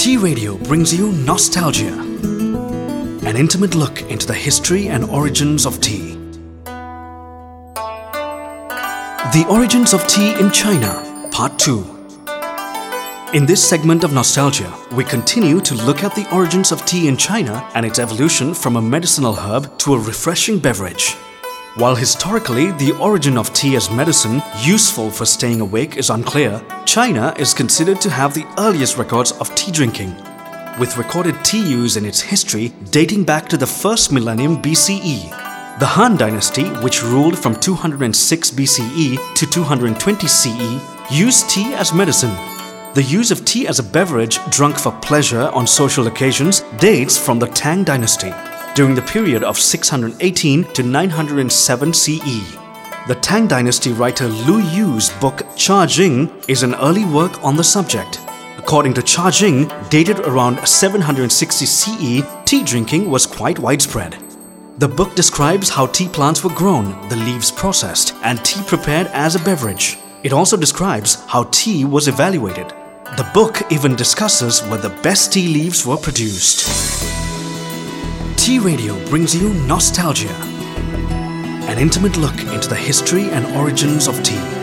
Tea Radio brings you Nostalgia, an intimate look into the history and origins of tea. The Origins of Tea in China, Part 2. In this segment of Nostalgia, we continue to look at the origins of tea in China and its evolution from a medicinal herb to a refreshing beverage. While historically the origin of tea as medicine useful for staying awake is unclear, China is considered to have the earliest records of tea drinking, with recorded tea use in its history dating back to the first millennium BCE. The Han Dynasty, which ruled from 206 BCE to 220 CE, used tea as medicine. The use of tea as a beverage drunk for pleasure on social occasions dates from the Tang Dynasty during the period of 618 to 907 CE. The Tang Dynasty writer Lu Yu's book Cha Jing is an early work on the subject. According to Cha Jing, dated around 760 CE, tea drinking was quite widespread. The book describes how tea plants were grown, the leaves processed, and tea prepared as a beverage. It also describes how tea was evaluated. The book even discusses where the best tea leaves were produced. Tea Radio brings you Nostalgia, an intimate look into the history and origins of tea.